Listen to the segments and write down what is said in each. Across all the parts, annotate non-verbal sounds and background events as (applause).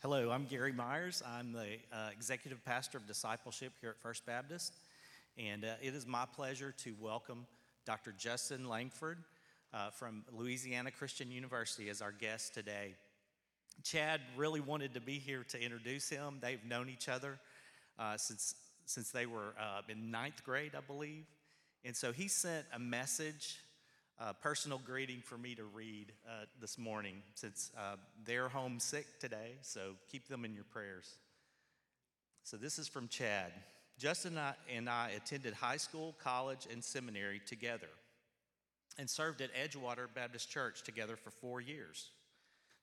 Hello, I'm Gary Myers. I'm the uh, executive pastor of discipleship here at First Baptist, and uh, it is my pleasure to welcome Dr. Justin Langford uh, from Louisiana Christian University as our guest today. Chad really wanted to be here to introduce him. They've known each other uh, since since they were uh, in ninth grade, I believe, and so he sent a message uh, personal greeting for me to read uh, this morning since uh, they're homesick today, so keep them in your prayers. So, this is from Chad. Justin and I, and I attended high school, college, and seminary together and served at Edgewater Baptist Church together for four years.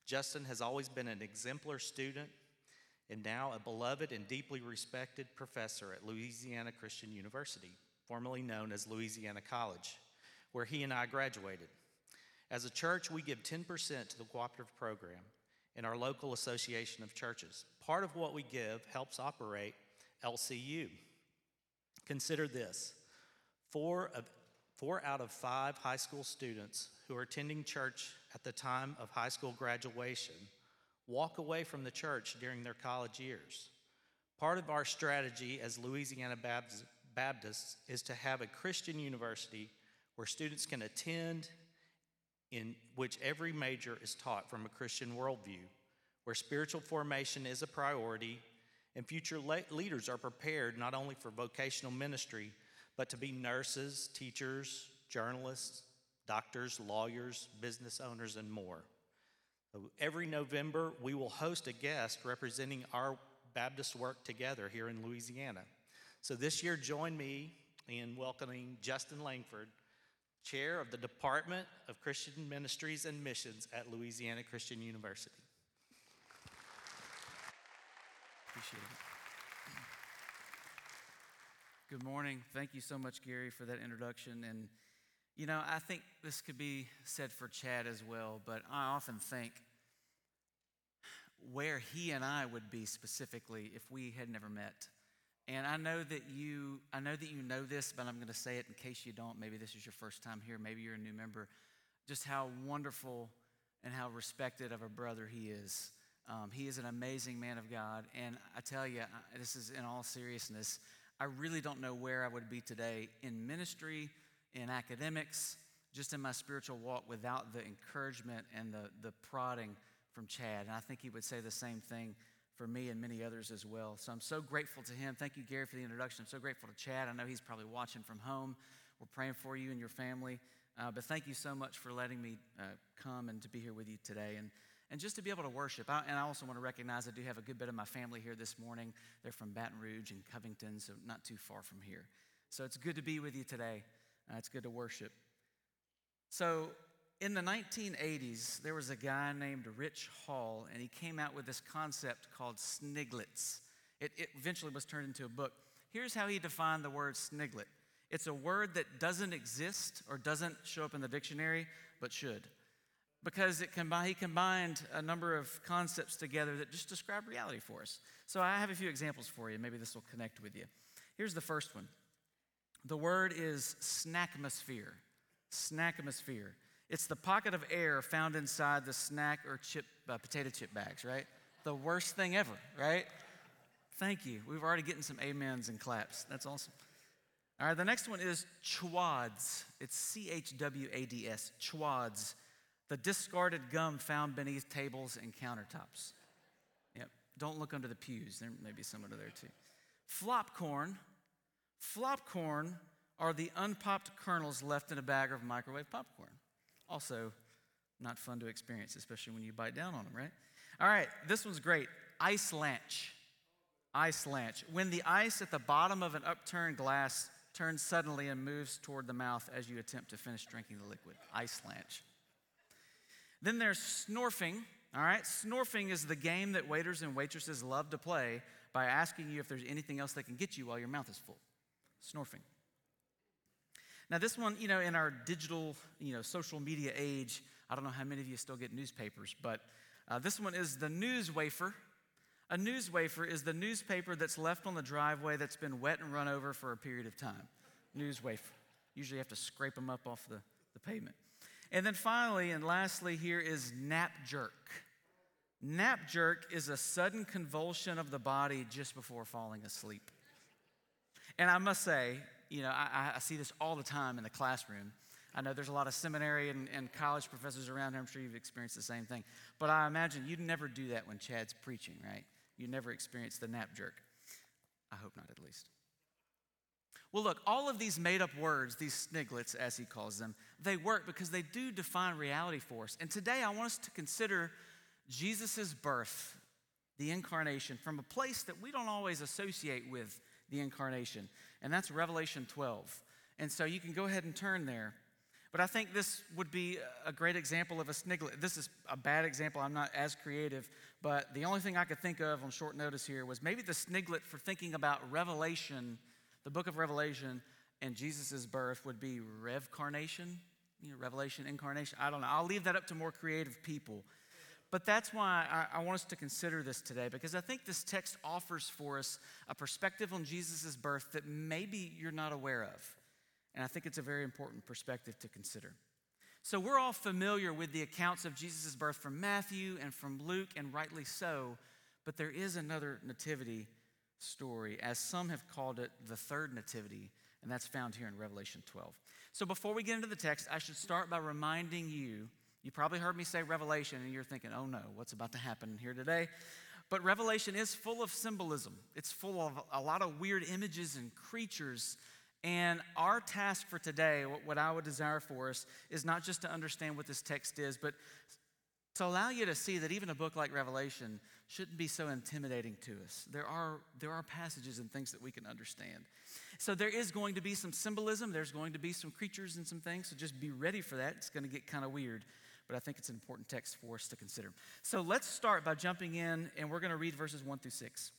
Justin has always been an exemplar student and now a beloved and deeply respected professor at Louisiana Christian University, formerly known as Louisiana College where he and I graduated. As a church, we give 10% to the cooperative program in our local association of churches. Part of what we give helps operate LCU. Consider this four, of, four out of five high school students who are attending church at the time of high school graduation walk away from the church during their college years. Part of our strategy as Louisiana Baptists is to have a Christian university where students can attend in which every major is taught from a Christian worldview, where spiritual formation is a priority, and future leaders are prepared not only for vocational ministry, but to be nurses, teachers, journalists, doctors, lawyers, business owners, and more. every November, we will host a guest representing our Baptist work together here in Louisiana. So this year, join me in welcoming Justin Langford chair of the Department of Christian Ministries and Missions at Louisiana Christian University. Appreciate it. Good morning. Thank you so much, Gary, for that introduction. And, you know, I think this could be said for Chad as well, but I often think where he and I would be specifically if we had never met. And I know that you I know that you know this, but I'm going to say it in case you don't. Maybe this is your first time here, maybe you're a new member. Just how wonderful and how respected of a brother he is. Um, he is an amazing man of God, and I tell you, this is in all seriousness. I really don't know where I would be today in ministry, in academics, just in my spiritual walk without the encouragement and the, the prodding from Chad. And I think he would say the same thing for me and many others as well. So I'm so grateful to him. Thank you, Gary, for the introduction. I'm so grateful to Chad. I know he's probably watching from home. We're praying for you and your family. Uh, but thank you so much for letting me uh, come and to be here with you today. And, and just to be able to worship. I, and I also want to recognize I do have a good bit of my family here this morning. They're from Baton Rouge and Covington, so not too far from here. So it's good to be with you today. Uh, it's good to worship. So in the 1980s, there was a guy named Rich Hall, and he came out with this concept called sniglets. It, it, eventually was turned into a book. Here's how he defined the word sniglet it's a word that doesn't exist or doesn't show up in the dictionary, but should. Because it combi- he combined a number of concepts together that just describe reality for us. So I have a few examples for you. Maybe this will connect with you. Here's the first one the word is snackmosphere. Snackmosphere. It's the pocket of air found inside the snack or chip, uh, potato chip bags, right? The worst thing ever, right? Thank you. We've already getting some amens and claps. That's awesome. All right, the next one is chwads. It's C H W A D S, chwads. The discarded gum found beneath tables and countertops. Yep. Don't look under the pews. There may be some under there too. Flopcorn. Flopcorn are the unpopped kernels left in a bag of microwave popcorn. Also, not fun to experience, especially when you bite down on them, right? All right, this one's great. Ice lanch. Ice lanch. When the ice at the bottom of an upturned glass turns suddenly and moves toward the mouth as you attempt to finish drinking the liquid. Ice lanch. Then there's snorfing. All right, snorfing is the game that waiters and waitresses love to play by asking you if there's anything else they can get you while your mouth is full. Snorfing. Now, this one, you know, in our digital, you know, social media age, I don't know how many of you still get newspapers, but uh, this one is the news wafer. A news wafer is the newspaper that's left on the driveway that's been wet and run over for a period of time. News wafer. Usually you have to scrape them up off the, the pavement. And then finally and lastly, here is nap jerk. Nap jerk is a sudden convulsion of the body just before falling asleep. And I must say, you know, I, I see this all the time in the classroom. I know there's a lot of seminary and, and college professors around here. I'm sure you've experienced the same thing. But I imagine you'd never do that when Chad's preaching, right? You never experience the nap jerk. I hope not, at least. Well, look, all of these made up words, these sniglets, as he calls them, they work because they do define reality for us. And today I want us to consider Jesus' birth, the incarnation, from a place that we don't always associate with the incarnation, and that's Revelation 12. And so you can go ahead and turn there. But I think this would be a great example of a sniglet. This is a bad example. I'm not as creative, but the only thing I could think of on short notice here was maybe the sniglet for thinking about Revelation, the book of Revelation, and Jesus' birth would be Revcarnation, you know, Revelation, incarnation. I don't know. I'll leave that up to more creative people. But that's why I, I, want us to consider this today, because I think this text offers for us a perspective on Jesus' birth that maybe you're not aware of. And I think it's a very important perspective to consider. So, we're all familiar with the accounts of Jesus' birth from Matthew and from Luke, and rightly so, but there is another nativity story, as some have called it the third nativity, and that's found here in Revelation 12. So, before we get into the text, I should start by reminding you you probably heard me say Revelation, and you're thinking, oh no, what's about to happen here today? But Revelation is full of symbolism, it's full of a lot of weird images and creatures. And our task for today, what I would desire for us, is not just to understand what this text is, but to allow you to see that even a book like Revelation shouldn't be so intimidating to us. There are, there are passages and things that we can understand. So there is going to be some symbolism, there's going to be some creatures and some things, so just be ready for that. It's going to get kind of weird but I think it's an important text for us to consider. So let's start by jumping in, and we're going to read verses 1 through 6.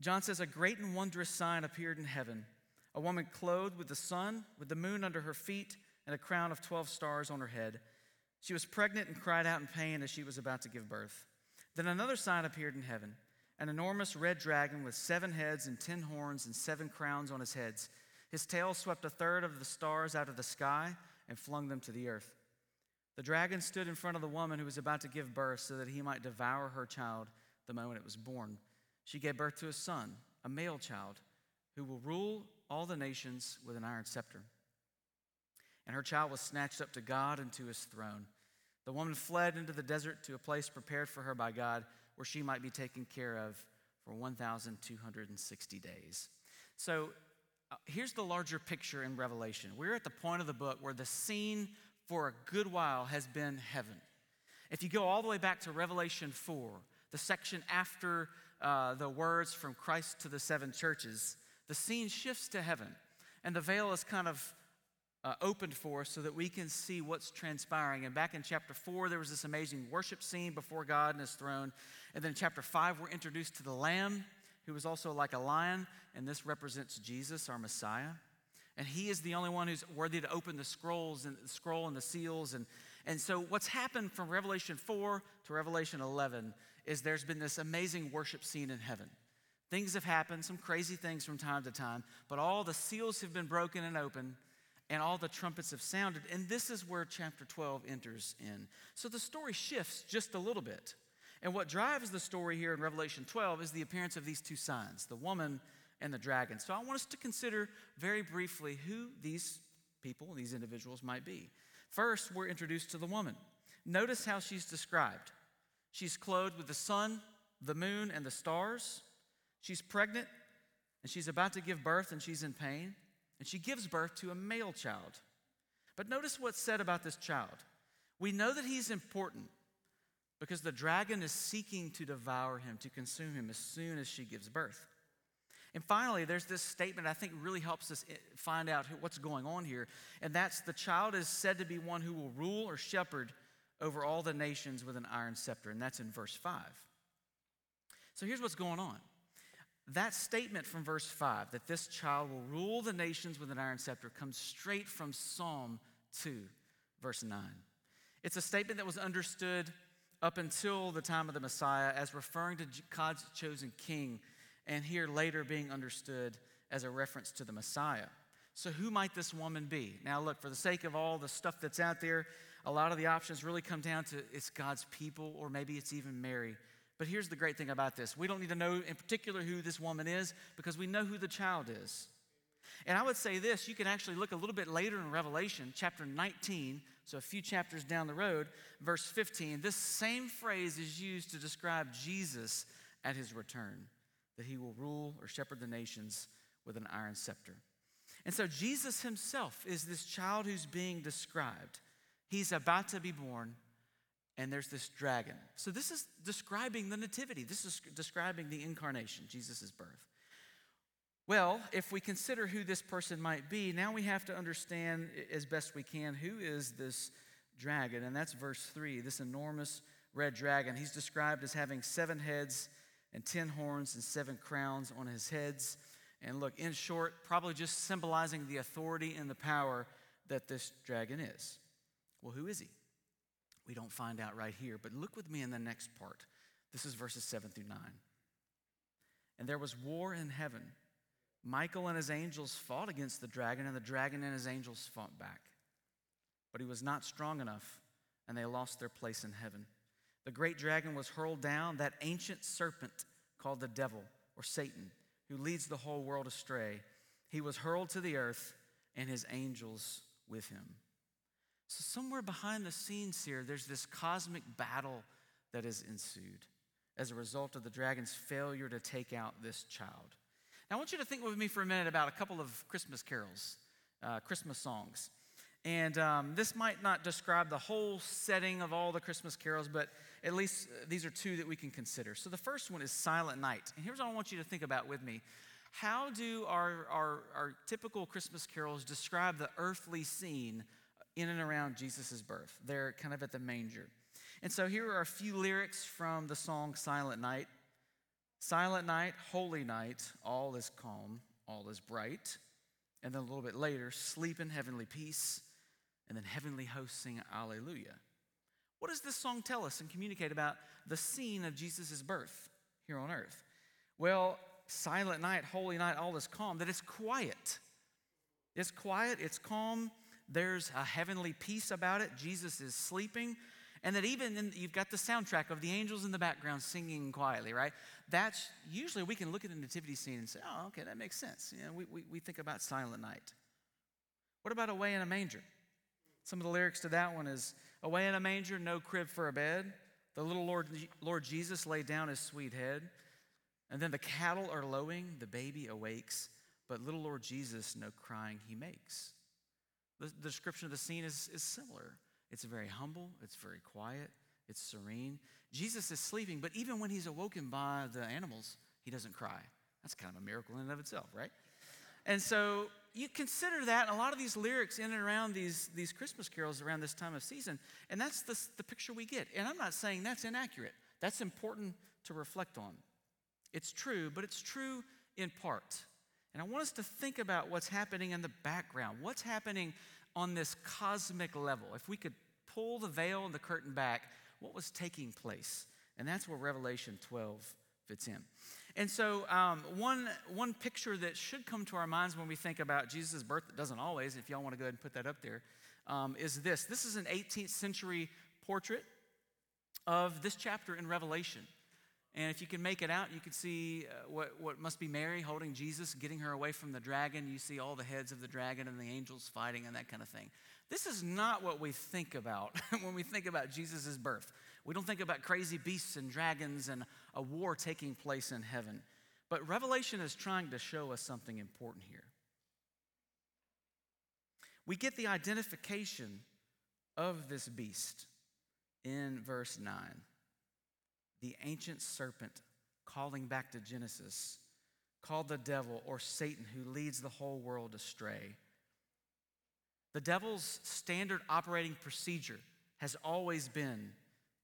John says, A great and wondrous sign appeared in heaven a woman clothed with the sun, with the moon under her feet, and a crown of 12 stars on her head. She was pregnant and cried out in pain as she was about to give birth. Then another sign appeared in heaven an enormous red dragon with seven heads and ten horns and seven crowns on his heads. His tail swept a third of the stars out of the sky and flung them to the earth. The dragon stood in front of the woman who was about to give birth so that he might devour her child the moment it was born. She gave birth to a son, a male child, who will rule all the nations with an iron scepter. And her child was snatched up to God and to his throne. The woman fled into the desert to a place prepared for her by God where she might be taken care of for 1,260 days. So here's the larger picture in Revelation. We're at the point of the book where the scene for a good while has been heaven. If you go all the way back to Revelation 4, the section after uh, the words from Christ to the seven churches, the scene shifts to heaven. And the veil is kind of uh, opened for us so that we can see what's transpiring. And back in chapter 4, there was this amazing worship scene before God and his throne. And then in chapter 5, we're introduced to the Lamb who is also like a lion, and this represents Jesus, our Messiah. And he is the only one who's worthy to open the scrolls and the scroll and the seals. And, and so, what's happened from Revelation 4 to Revelation 11 is there's been this amazing worship scene in heaven. Things have happened, some crazy things from time to time, but all the seals have been broken and open, and all the trumpets have sounded. And this is where chapter 12 enters in. So the story shifts just a little bit. And what drives the story here in Revelation 12 is the appearance of these two signs, the woman and the dragon. So I want us to consider very briefly who these people, these individuals might be. First, we're introduced to the woman. Notice how she's described. She's clothed with the sun, the moon, and the stars. She's pregnant, and she's about to give birth, and she's in pain. And she gives birth to a male child. But notice what's said about this child. We know that he's important because the dragon is seeking to devour him, to consume him as soon as she gives birth. And finally, there's this statement I think really helps us eh, find out what's going on here, and that's the child is said to be one who will rule or shepherd over all the nations with an iron scepter, and that's in verse 5. So here's what's going on. That statement from verse 5, that this child will rule the nations with an iron scepter, comes straight from Psalm 2, verse 9. It's a statement that was understood up until the time of the Messiah as referring to God's chosen king, and here later being understood as a reference to the Messiah. So, who might this woman be? Now, look, for the sake of all the stuff that's out there, a lot of the options really come down to it's God's people, or maybe it's even Mary. But here's the great thing about this we don't need to know in particular who this woman is because we know who the child is. And I would say this you can actually look a little bit later in Revelation, chapter 19, so a few chapters down the road, verse 15. This same phrase is used to describe Jesus at his return, that he will rule or shepherd the nations with an iron scepter. And so Jesus himself is this child who's being described. He's about to be born, and there's this dragon. So this is describing the nativity, this is describing the incarnation, Jesus' birth. Well, if we consider who this person might be, now we have to understand as best we can who is this dragon. And that's verse 3 this enormous red dragon. He's described as having seven heads and ten horns and seven crowns on his heads. And look, in short, probably just symbolizing the authority and the power that this dragon is. Well, who is he? We don't find out right here, but look with me in the next part. This is verses 7 through 9. And there was war in heaven. Michael and his angels fought against the dragon, and the dragon and his angels fought back. But he was not strong enough, and they lost their place in heaven. The great dragon was hurled down, that ancient serpent called the devil or Satan, who leads the whole world astray. He was hurled to the earth, and his angels with him. So, somewhere behind the scenes here, there's this cosmic battle that has ensued as a result of the dragon's failure to take out this child. Now, I want you to think with me for a minute about a couple of Christmas carols, uh, Christmas songs. And um, this might not describe the whole setting of all the Christmas carols, but at least uh, these are two that we can consider. So the first one is Silent Night. And here's what I want you to think about with me. How do our, our, our typical Christmas carols describe the earthly scene in and around Jesus' birth. They're kind of at the manger. And so here are a few lyrics from the song Silent Night. Silent night, holy night, all is calm, all is bright. And then a little bit later, sleep in heavenly peace, and then heavenly hosts sing Alleluia. What does this song tell us and communicate about the scene of Jesus' birth here on earth? Well, silent night, holy night, all is calm, that it's quiet. It's quiet, it's calm, there's a heavenly peace about it. Jesus is sleeping. And that even in, you've got the soundtrack of the angels in the background singing quietly, right? That's usually we can look at the nativity scene and say, oh, okay, that makes sense. You know, we, we, we think about Silent Night. What about Away in a Manger? Some of the lyrics to that one is Away in a manger, no crib for a bed. The little Lord, Lord Jesus laid down his sweet head. And then the cattle are lowing, the baby awakes, but little Lord Jesus no crying he makes. The, the description of the scene is, is similar. It's very humble, it's very quiet, it's serene. Jesus is sleeping, but even when he's awoken by the animals, he doesn't cry. That's kind of a miracle in and of itself, right? And so you consider that, a lot of these lyrics in and around these, these Christmas carols around this time of season, and that's the, the picture we get. And I'm not saying that's inaccurate, that's important to reflect on. It's true, but it's true in part. And I want us to think about what's happening in the background. What's happening on this cosmic level? If we could pull the veil and the curtain back, what was taking place? And that's where Revelation 12 fits in. And so, um, one, one picture that should come to our minds when we think about Jesus' birth, that doesn't always, if y'all want to go ahead and put that up there, um, is this. This is an 18th century portrait of this chapter in Revelation. And if you can make it out, you can see uh, what, what must be Mary holding Jesus, getting her away from the dragon. You see all the heads of the dragon and the angels fighting and that kind of thing. This is not what we think about (laughs) when we think about Jesus' birth. We don't think about crazy beasts and dragons and a war taking place in heaven. But Revelation is trying to show us something important here. We get the identification of this beast in verse 9 the ancient serpent, calling back to Genesis, called the devil or Satan, who leads the whole world astray. The devil's standard operating procedure has always been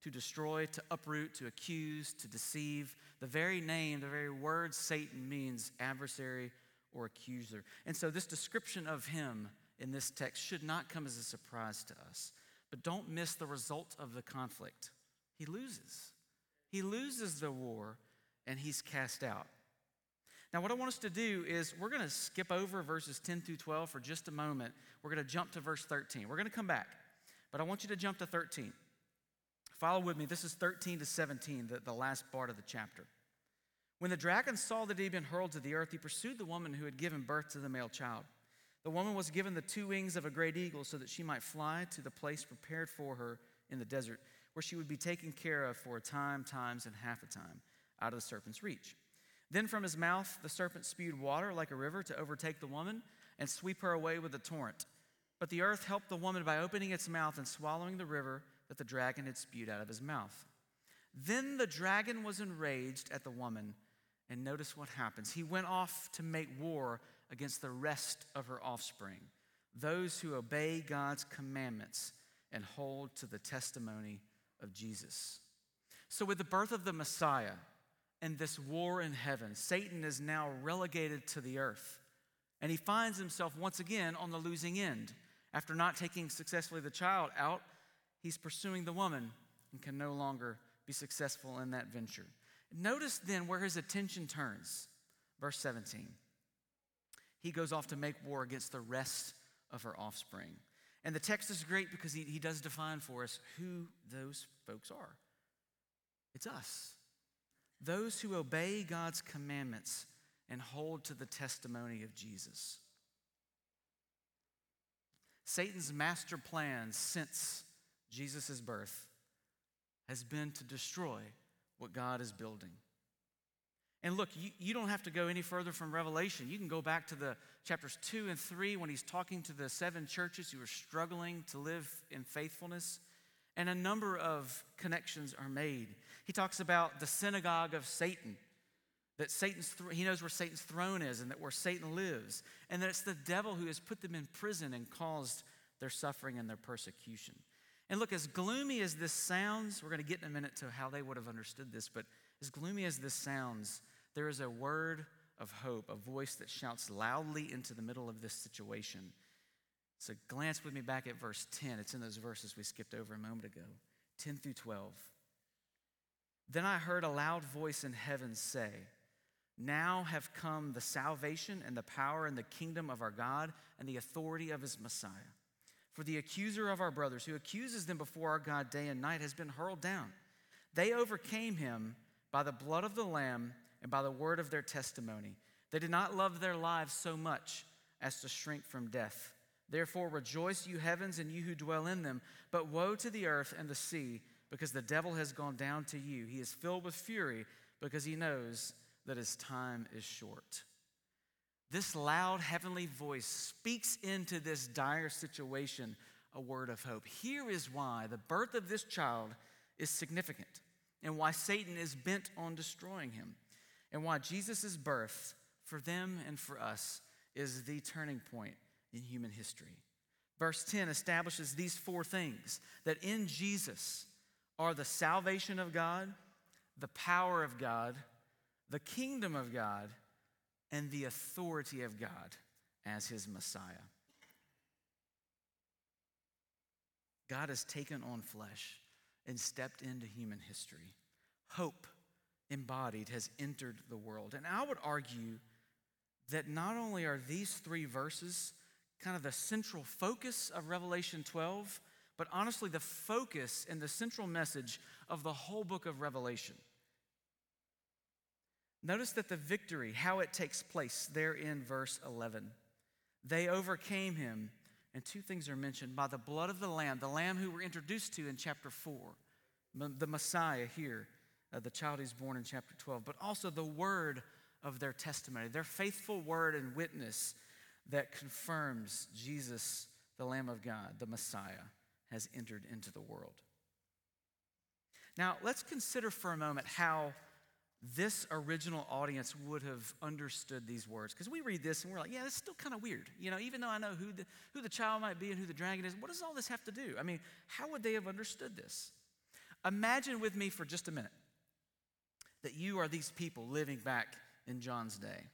to destroy, to uproot, to accuse, to deceive. The very name, the very word Satan means adversary or accuser. And so, this description of him in this text should not come as a surprise to us. But don't miss the result of the conflict. He loses. He loses the war and he's cast out. Now, what I want us to do is we're going to skip over verses 10 through 12 for just a moment. We're going to jump to verse 13. We're going to come back. But I want you to jump to 13. Follow with me. This is 13 to 17, the, the last part of the chapter. When the dragon saw that he had been hurled to the earth, he pursued the woman who had given birth to the male child. The woman was given the two wings of a great eagle so that she might fly to the place prepared for her in the desert, where she would be taken care of for a time, times, and half a time, out of the serpent's reach. Then from his mouth the serpent spewed water like a river to overtake the woman and sweep her away with a torrent. But the earth helped the woman by opening its mouth and swallowing the river that the dragon had spewed out of his mouth. Then the dragon was enraged at the woman, and notice what happens. He went off to make war against the rest of her offspring, those who obey God's commandments and hold to the testimony of Jesus. So, with the birth of the Messiah and this war in heaven, Satan is now relegated to the earth. And he finds himself once again on the losing end. After not taking successfully the child out, he's pursuing the woman and can no longer be successful in that venture. Notice then where his attention turns. Verse 17. He goes off to make war against the rest of her offspring. And the text is great because he, he does define for us who those folks are. It's us. Those who obey God's commandments and hold to the testimony of Jesus. Satan's master plan since Jesus' birth has been to destroy what God is building. And look, you, you don't have to go any further from Revelation. You can go back to the chapters 2 and 3 when he's talking to the seven churches who are struggling to live in faithfulness. And a number of connections are made. He talks about the synagogue of Satan, that Satan's th- he knows where Satan's throne is and that where Satan lives, and that it's the devil who has put them in prison and caused their suffering and their persecution. And look, as gloomy as this sounds, we're going to get in a minute to how they would have understood this, but as gloomy as this sounds, there is a word of hope, a voice that shouts loudly into the middle of this situation. So glance with me back at verse 10. It's in those verses we skipped over a moment ago 10 through 12. Then I heard a loud voice in heaven say, Now have come the salvation and the power and the kingdom of our God and the authority of his Messiah. For the accuser of our brothers, who accuses them before our God day and night, has been hurled down. They overcame him by the blood of the Lamb and by the word of their testimony. They did not love their lives so much as to shrink from death. Therefore, rejoice, you heavens, and you who dwell in them. But woe to the earth and the sea, because the devil has gone down to you. He is filled with fury, because he knows that his time is short. This loud heavenly voice speaks into this dire situation a word of hope. Here is why the birth of this child is significant and why Satan is bent on destroying him and why Jesus' birth for them and for us is the turning point in human history. Verse 10 establishes these four things that in Jesus are the salvation of God, the power of God, the kingdom of God, and the authority of God as his Messiah. God has taken on flesh and stepped into human history. Hope embodied has entered the world. And I would argue that not only are these three verses kind of the central focus of Revelation 12, but honestly, the focus and the central message of the whole book of Revelation. Notice that the victory, how it takes place there in verse 11. They overcame him, and two things are mentioned by the blood of the Lamb, the Lamb who we're introduced to in chapter 4, the Messiah here, uh, the child he's born in chapter 12, but also the word of their testimony, their faithful word and witness that confirms Jesus, the Lamb of God, the Messiah, has entered into the world. Now, let's consider for a moment how this original audience would have understood these words. Because we read this and we're like, yeah, it's still kind of weird. You know, even though I know who the, who the child might be and who the dragon is, what does all this have to do? I mean, how would they have understood this? Imagine with me for just a minute that you are these people living back in John's day,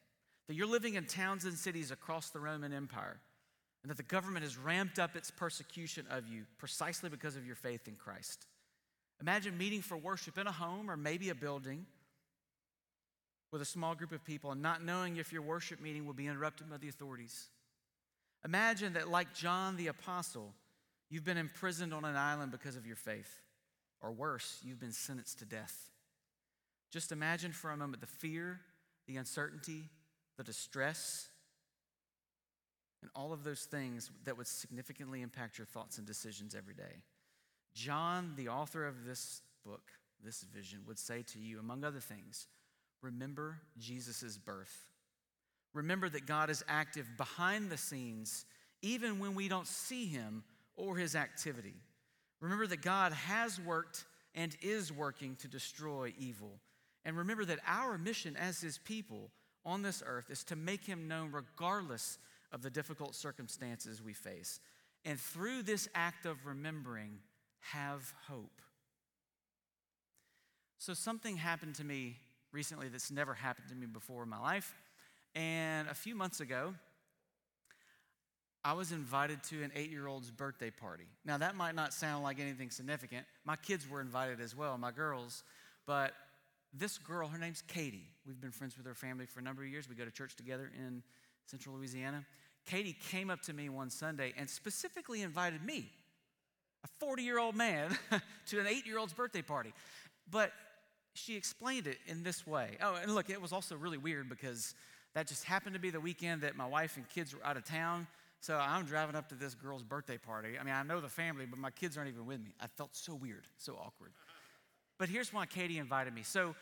that you're living in towns and cities across the Roman Empire, and that the government has ramped up its persecution of you precisely because of your faith in Christ. Imagine meeting for worship in a home or maybe a building with a small group of people and not knowing if your worship meeting will be interrupted by the authorities. Imagine that, like John the Apostle, You've been imprisoned on an island because of your faith. Or worse, you've been sentenced to death. Just imagine for a moment the fear, the uncertainty, the distress, and all of those things that would significantly impact your thoughts and decisions every day. John, the author of this book, this vision, would say to you, among other things, remember Jesus' birth. Remember that God is active behind the scenes, even when we don't see him or his activity. Remember that God has worked and is working to destroy evil. And remember that our mission as his people on this earth is to make him known regardless of the difficult circumstances we face. And through this act of remembering, have hope. So, something happened to me recently that's never happened to me before in my life. And a few months ago, I was invited to an eight year old's birthday party. Now, that might not sound like anything significant. My kids were invited as well, my girls. But this girl, her name's Katie. We've been friends with her family for a number of years. We go to church together in central Louisiana. Katie came up to me one Sunday and specifically invited me, a 40 year old man, (laughs) to an eight year old's birthday party. But she explained it in this way. Oh, and look, it was also really weird because that just happened to be the weekend that my wife and kids were out of town. So I'm driving up to this girl's birthday party. I mean, I know the family, but my kids aren't even with me. I felt so weird, so awkward. But here's why Katie invited me. So,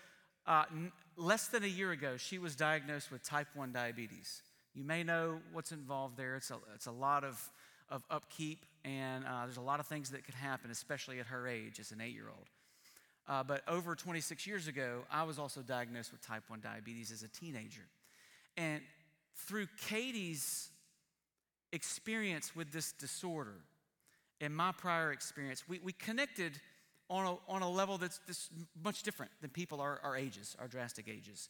uh, n- less than a year ago, she was diagnosed with type 1 diabetes. You may know what's involved there. It's a, it's a lot of, of upkeep, and uh, there's a lot of things that could happen, especially at her age as an eight year old. Uh, but over 26 years ago, I was also diagnosed with type 1 diabetes as a teenager. And through Katie's experience with this disorder and my prior experience, we, we connected on a, on a level that's, that's much different than people our, our ages, our drastic ages.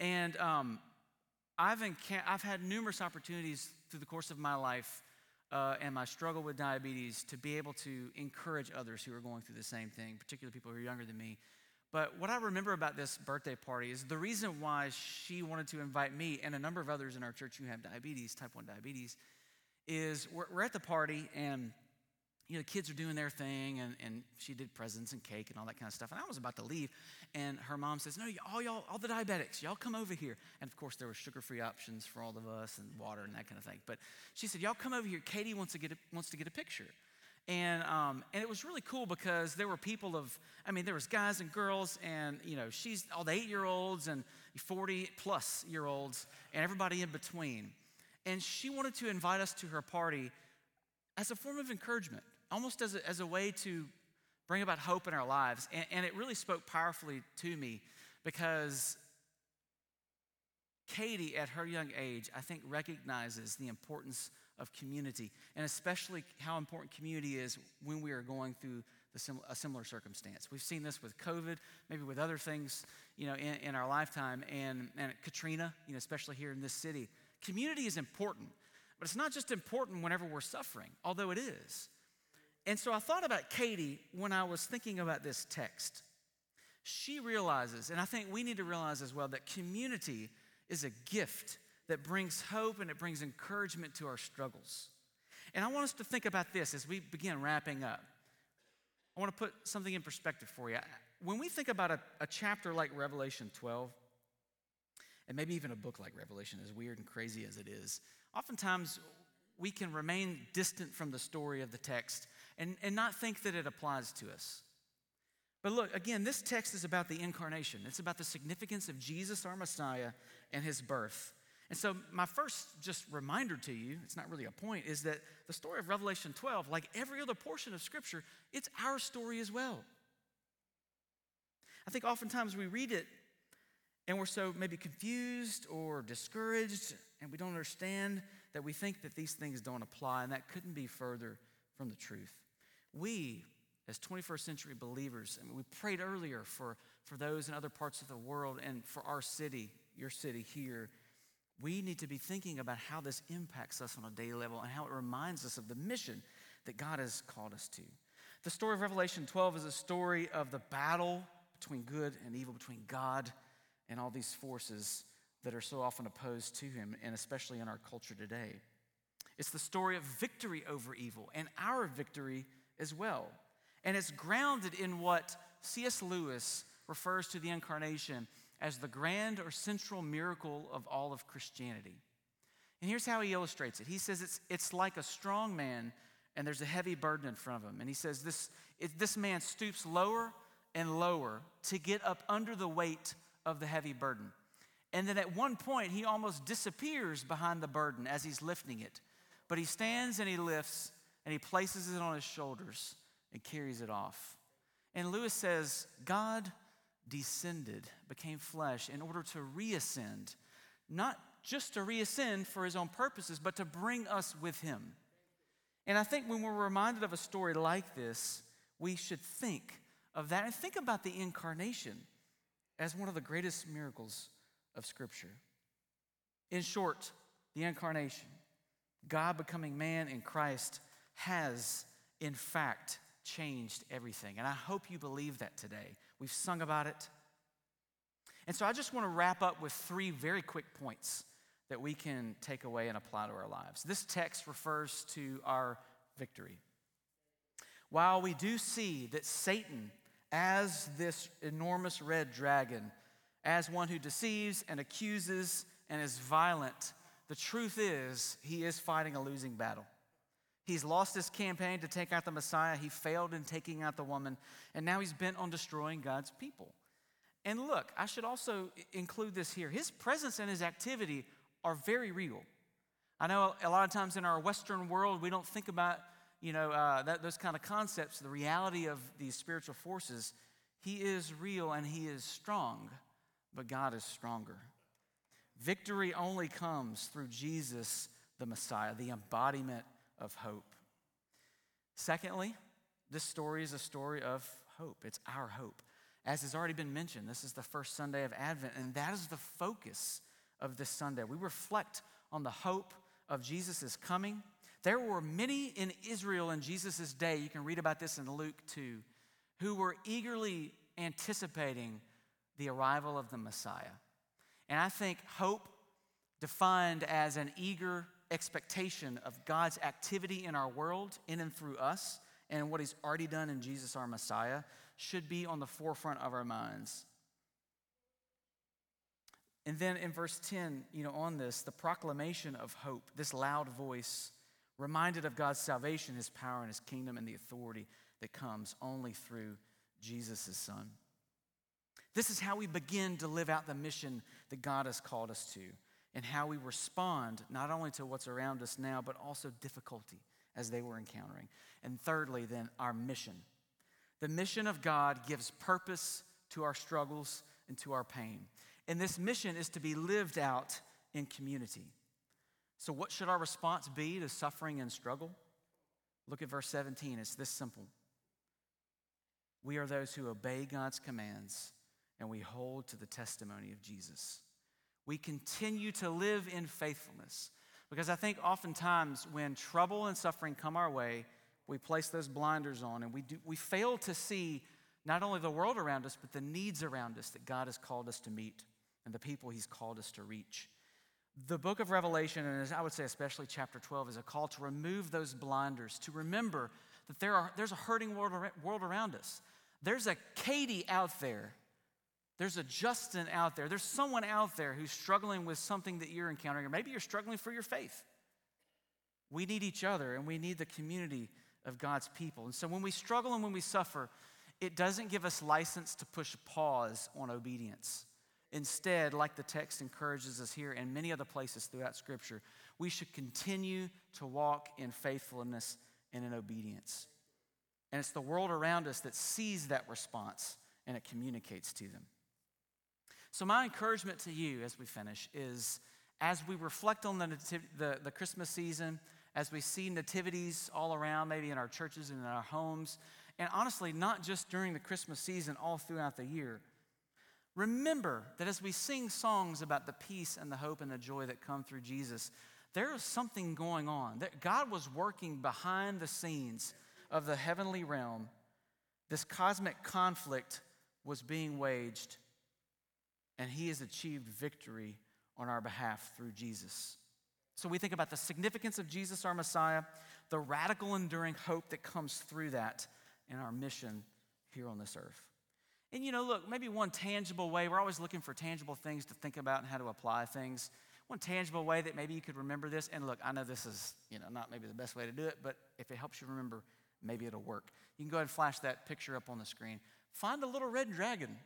And um, I've, enca- I've had numerous opportunities through the course of my life uh, and my struggle with diabetes to be able to encourage others who are going through the same thing, particularly people who are younger than me. But what I remember about this birthday party is the reason why she wanted to invite me and a number of others in our church who have diabetes, type 1 diabetes, is we're, we're at the party and you know, kids are doing their thing, and, and she did presents and cake and all that kind of stuff. And I was about to leave, and her mom says, No, all y'all, all the diabetics, y'all come over here. And of course, there were sugar free options for all of us and water and that kind of thing. But she said, Y'all come over here. Katie wants to get a, wants to get a picture. And, um, and it was really cool because there were people of, I mean, there was guys and girls, and, you know, she's all the eight year olds and 40 plus year olds, and everybody in between. And she wanted to invite us to her party as a form of encouragement almost as a, as a way to bring about hope in our lives. And, and it really spoke powerfully to me because Katie, at her young age, I think recognizes the importance of community, and especially how important community is when we are going through sim- a similar circumstance. We've seen this with COVID, maybe with other things, you know, in, in our lifetime, and, and Katrina, you know, especially here in this city. Community is important, but it's not just important whenever we're suffering, although it is. And so I thought about Katie when I was thinking about this text. She realizes, and I think we need to realize as well, that community is a gift that brings hope and it brings encouragement to our struggles. And I want us to think about this as we begin wrapping up. I want to put something in perspective for you. When we think about a, a chapter like Revelation 12, and maybe even a book like Revelation, as weird and crazy as it is, oftentimes we can remain distant from the story of the text and, and not think that it applies to us. But look, again, this text is about the incarnation. It's about the significance of Jesus, our Messiah, and his birth. And so, my first just reminder to you, it's not really a point, is that the story of Revelation 12, like every other portion of Scripture, it's our story as well. I think oftentimes we read it and we're so maybe confused or discouraged and we don't understand that we think that these things don't apply, and that couldn't be further from the truth. We, as 21st century believers, I mean, we prayed earlier for, for those in other parts of the world and for our city, your city here. We need to be thinking about how this impacts us on a daily level and how it reminds us of the mission that God has called us to. The story of Revelation 12 is a story of the battle between good and evil, between God and all these forces that are so often opposed to him, and especially in our culture today. It's the story of victory over evil and our victory as well. And it's grounded in what C.S. Lewis refers to the incarnation as the grand or central miracle of all of Christianity. And here's how he illustrates it. He says it's, it's like a strong man and there's a heavy burden in front of him. And he says this, it, this man stoops lower and lower to get up under the weight of the heavy burden. And then at one point, he almost disappears behind the burden as he's lifting it. But he stands and he lifts and he places it on his shoulders and carries it off. And Lewis says, God descended, became flesh in order to reascend, not just to reascend for his own purposes, but to bring us with him. And I think when we're reminded of a story like this, we should think of that and think about the incarnation as one of the greatest miracles of Scripture. In short, the incarnation, God becoming man in Christ, has in fact changed everything. And I hope you believe that today. We've sung about it. And so I just want to wrap up with three very quick points that we can take away and apply to our lives. This text refers to our victory. While we do see that Satan, as this enormous red dragon, as one who deceives and accuses and is violent, the truth is he is fighting a losing battle. He's lost his campaign to take out the Messiah. He failed in taking out the woman, and now he's bent on destroying God's people. And look, I should also include this here. His presence and his activity are very real. I know a lot of times in our Western world, we don't think about you know uh, that, those kind of concepts, the reality of these spiritual forces. He is real and he is strong, but God is stronger. Victory only comes through Jesus, the Messiah, the embodiment of hope. Secondly, this story is a story of hope. It's our hope. As has already been mentioned, this is the first Sunday of Advent, and that is the focus of this Sunday. We reflect on the hope of Jesus' coming. There were many in Israel in Jesus' day, you can read about this in Luke 2, who were eagerly anticipating the arrival of the Messiah. And I think hope, defined as an eager expectation of God's activity in our world, in and through us, and what He's already done in Jesus, our Messiah, should be on the forefront of our minds. And then in verse 10, you know, on this, the proclamation of hope, this loud voice, reminded of God's salvation, His power, and His kingdom, and the authority that comes only through Jesus' Son. This is how we begin to live out the mission that God has called us to and how we respond not only to what's around us now, but also difficulty as they were encountering. And thirdly, then, our mission. The mission of God gives purpose to our struggles and to our pain. And this mission is to be lived out in community. So, what should our response be to suffering and struggle? Look at verse 17. It's this simple. We are those who obey God's commands and we hold to the testimony of Jesus we continue to live in faithfulness. Because I think oftentimes when trouble and suffering come our way, we place those blinders on and we, do, we fail to see not only the world around us, but the needs around us that God has called us to meet and the people He's called us to reach. The book of Revelation, and I would say especially chapter 12, is a call to remove those blinders, to remember that there are, there's a hurting world, world around us. There's a Katie out there there's a Justin out there. There's someone out there who's struggling with something that you're encountering, or maybe you're struggling for your faith. We need each other and we need the community of God's people. And so when we struggle and when we suffer, it doesn't give us license to push pause on obedience. Instead, like the text encourages us here and many other places throughout Scripture, we should continue to walk in faithfulness and in obedience. And it's the world around us that sees that response and it communicates to them. So, my encouragement to you as we finish is as we reflect on the, nativ- the, the Christmas season, as we see nativities all around, maybe in our churches and in our homes, and honestly, not just during the Christmas season, all throughout the year. Remember that as we sing songs about the peace and the hope and the joy that come through Jesus, there is something going on. That God was working behind the scenes of the heavenly realm. This cosmic conflict was being waged and he has achieved victory on our behalf through Jesus. So we think about the significance of Jesus, our Messiah, the radical, enduring hope that comes through that in our mission here on this earth. And you know, look, maybe one tangible way, we're always looking for tangible things to think about and how to apply things. One tangible way that maybe you could remember this, and look, I know this is, you know, not maybe the best way to do it, but if it helps you remember, maybe it'll work. You can go ahead and flash that picture up on the screen. Find a little red dragon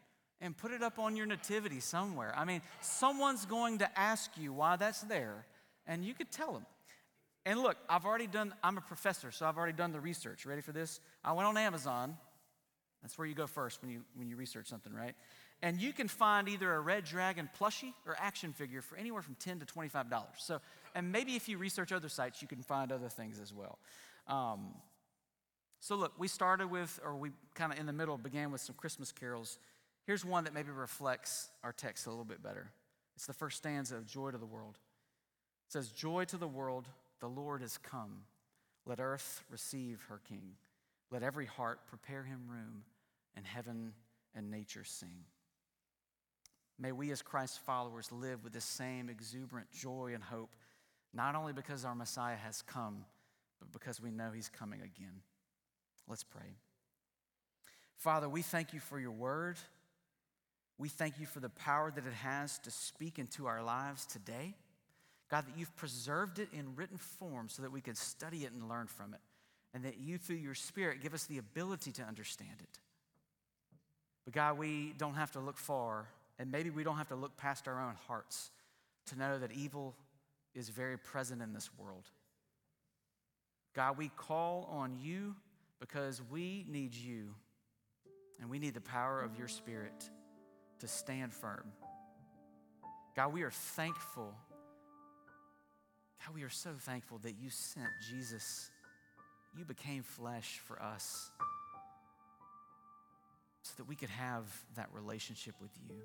and put it up on your nativity somewhere. I mean, someone's going to ask you why that's there, and you could tell them. And look, I've already done, I'm a professor, so I've already done the research. Ready for this? I went on Amazon. That's where you go first when you, when you research something, right? And you can find either a red dragon plushie or action figure for anywhere from 10 to $25. So, and maybe if you research other sites, you can find other things as well. Um, so, look, we started with, or we kind of in the middle began with some Christmas carols. Here's one that maybe reflects our text a little bit better. It's the first stanza of Joy to the World. It says, Joy to the world, the Lord is come. Let earth receive her King. Let every heart prepare him room, and heaven and nature sing. May we, as Christ's followers, live with the same exuberant joy and hope, not only because our Messiah has come, but because we know he's coming again. Let's pray. Father, we thank you for your word. We thank you for the power that it has to speak into our lives today. God, that you've preserved it in written form so that we could study it and learn from it, and that you, through your Spirit, give us the ability to understand it. But God, we don't have to look far, and maybe we don't have to look past our own hearts to know that evil is very present in this world. God, we call on you because we need you and we need the power of your Spirit to stand firm. God, we are thankful. God, we are so thankful that you sent Jesus. You became flesh for us so that we could have that relationship with you.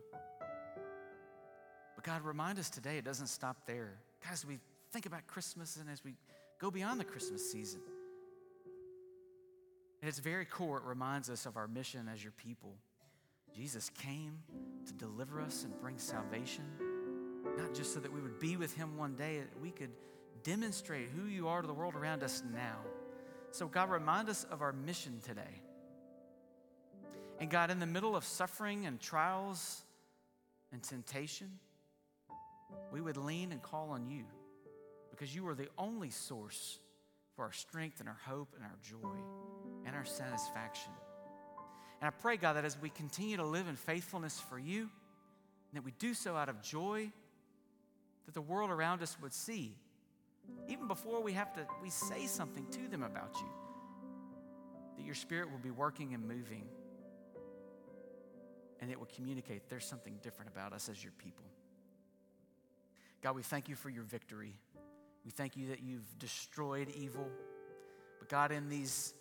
But God, remind us today it doesn't stop there. As we think about Christmas and as we go beyond the Christmas season, at its very core, it reminds us of our mission as your people. Jesus came to deliver us and bring salvation, not just so that we would be with him one day, that we could demonstrate who you are to the world around us now. So, God, remind us of our mission today. And God, in the middle of suffering and trials and temptation, we would lean and call on you because you are the only source for our strength and our hope and our joy and our satisfaction. And I pray, God, that as we continue to live in faithfulness for you, and that we do so out of joy, that the world around us would see, even before we have to we say something to them about you, that your spirit will be working and moving, and it will communicate there's something different about us as your people. God, we thank you for your victory. We thank you that you've destroyed evil. But God, in these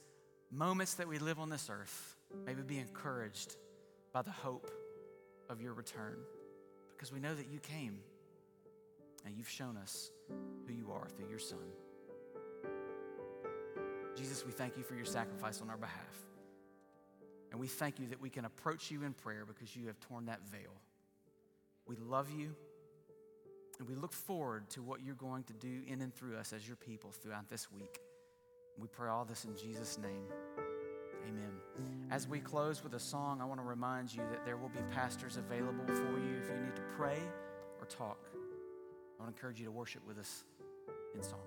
moments that we live on this earth, may we be encouraged by the hope of your return because we know that you came and you've shown us who you are through your Son. Jesus, we thank you for your sacrifice on our behalf. And we thank you that we can approach you in prayer because you have torn that veil. We love you. And we look forward to what you're going to do in and through us as your people throughout this week. We pray all this in Jesus' name. Amen. As we close with a song, I want to remind you that there will be pastors available for you if you need to pray or talk. I want to encourage you to worship with us in song.